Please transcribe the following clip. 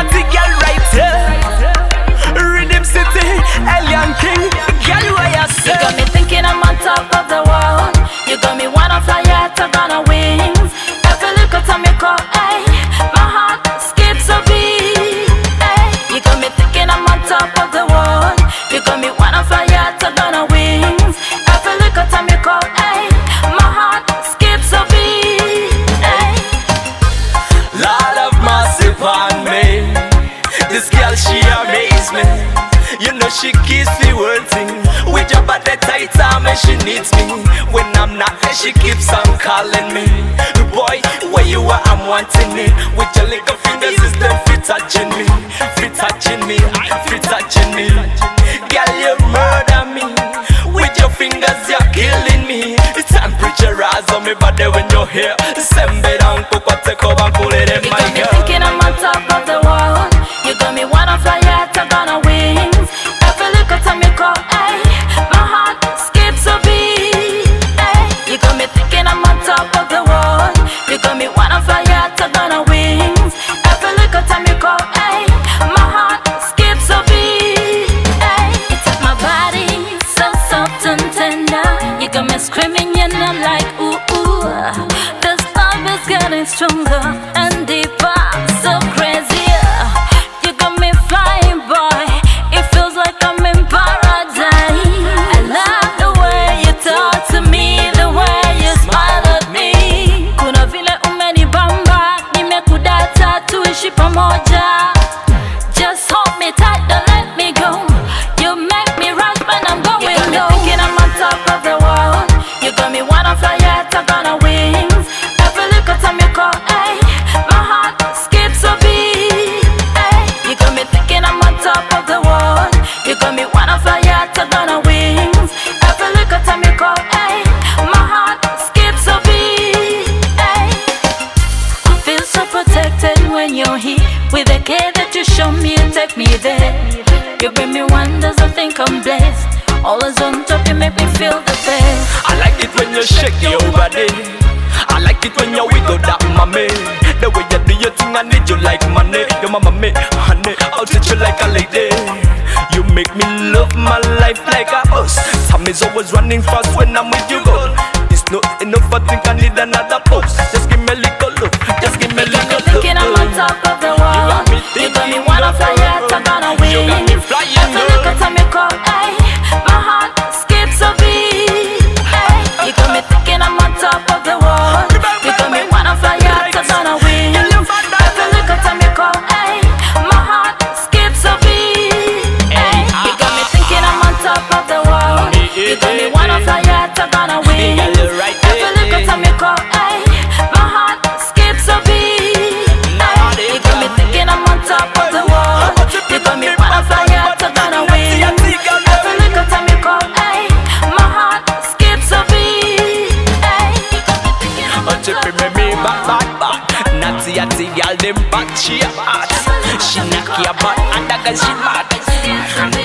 a the girl This girl, she amaze me. You know she keeps the world thing. With your body tight arm and she needs me. When I'm not she keeps on calling me. Boy, where you are, I'm wanting it. With your little fingers, is them fit touching me, fit touching me, fit touching me. Girl, you murder me. With your fingers, you're killing me. The temperature rise on me body when you're here. Send me down, cocoa, getting stronger and deeper, so crazy. You got me flying, boy. It feels like I'm in paradise. I love the way you talk to me, the way you smile at me. Kuna vile umenibamba, nimekudata tuishi pamoja. Just hold me tight, don't let me go. You make me rush when I'm going low. you got me thinking I'm on top of the world. You got me wanna fly yet I'm gonna wings. The care that you show me, you take me there You bring me wonders, I think I'm blessed Always on top, you make me feel the best I like it when you shake your body. I like it when you wiggle that mommy. The way you do your thing, I need you like money. Your mama me, honey, I'll treat you like a lady. You make me love my life like a boss. Time is always running fast when I'm with you, girl. It's not enough, I think I need another pulse. Just give me a little You got me wanna fly I'm gonna win me of me the back world back. Back Natty gal them back she a hot. She knock your butt and that girl she mad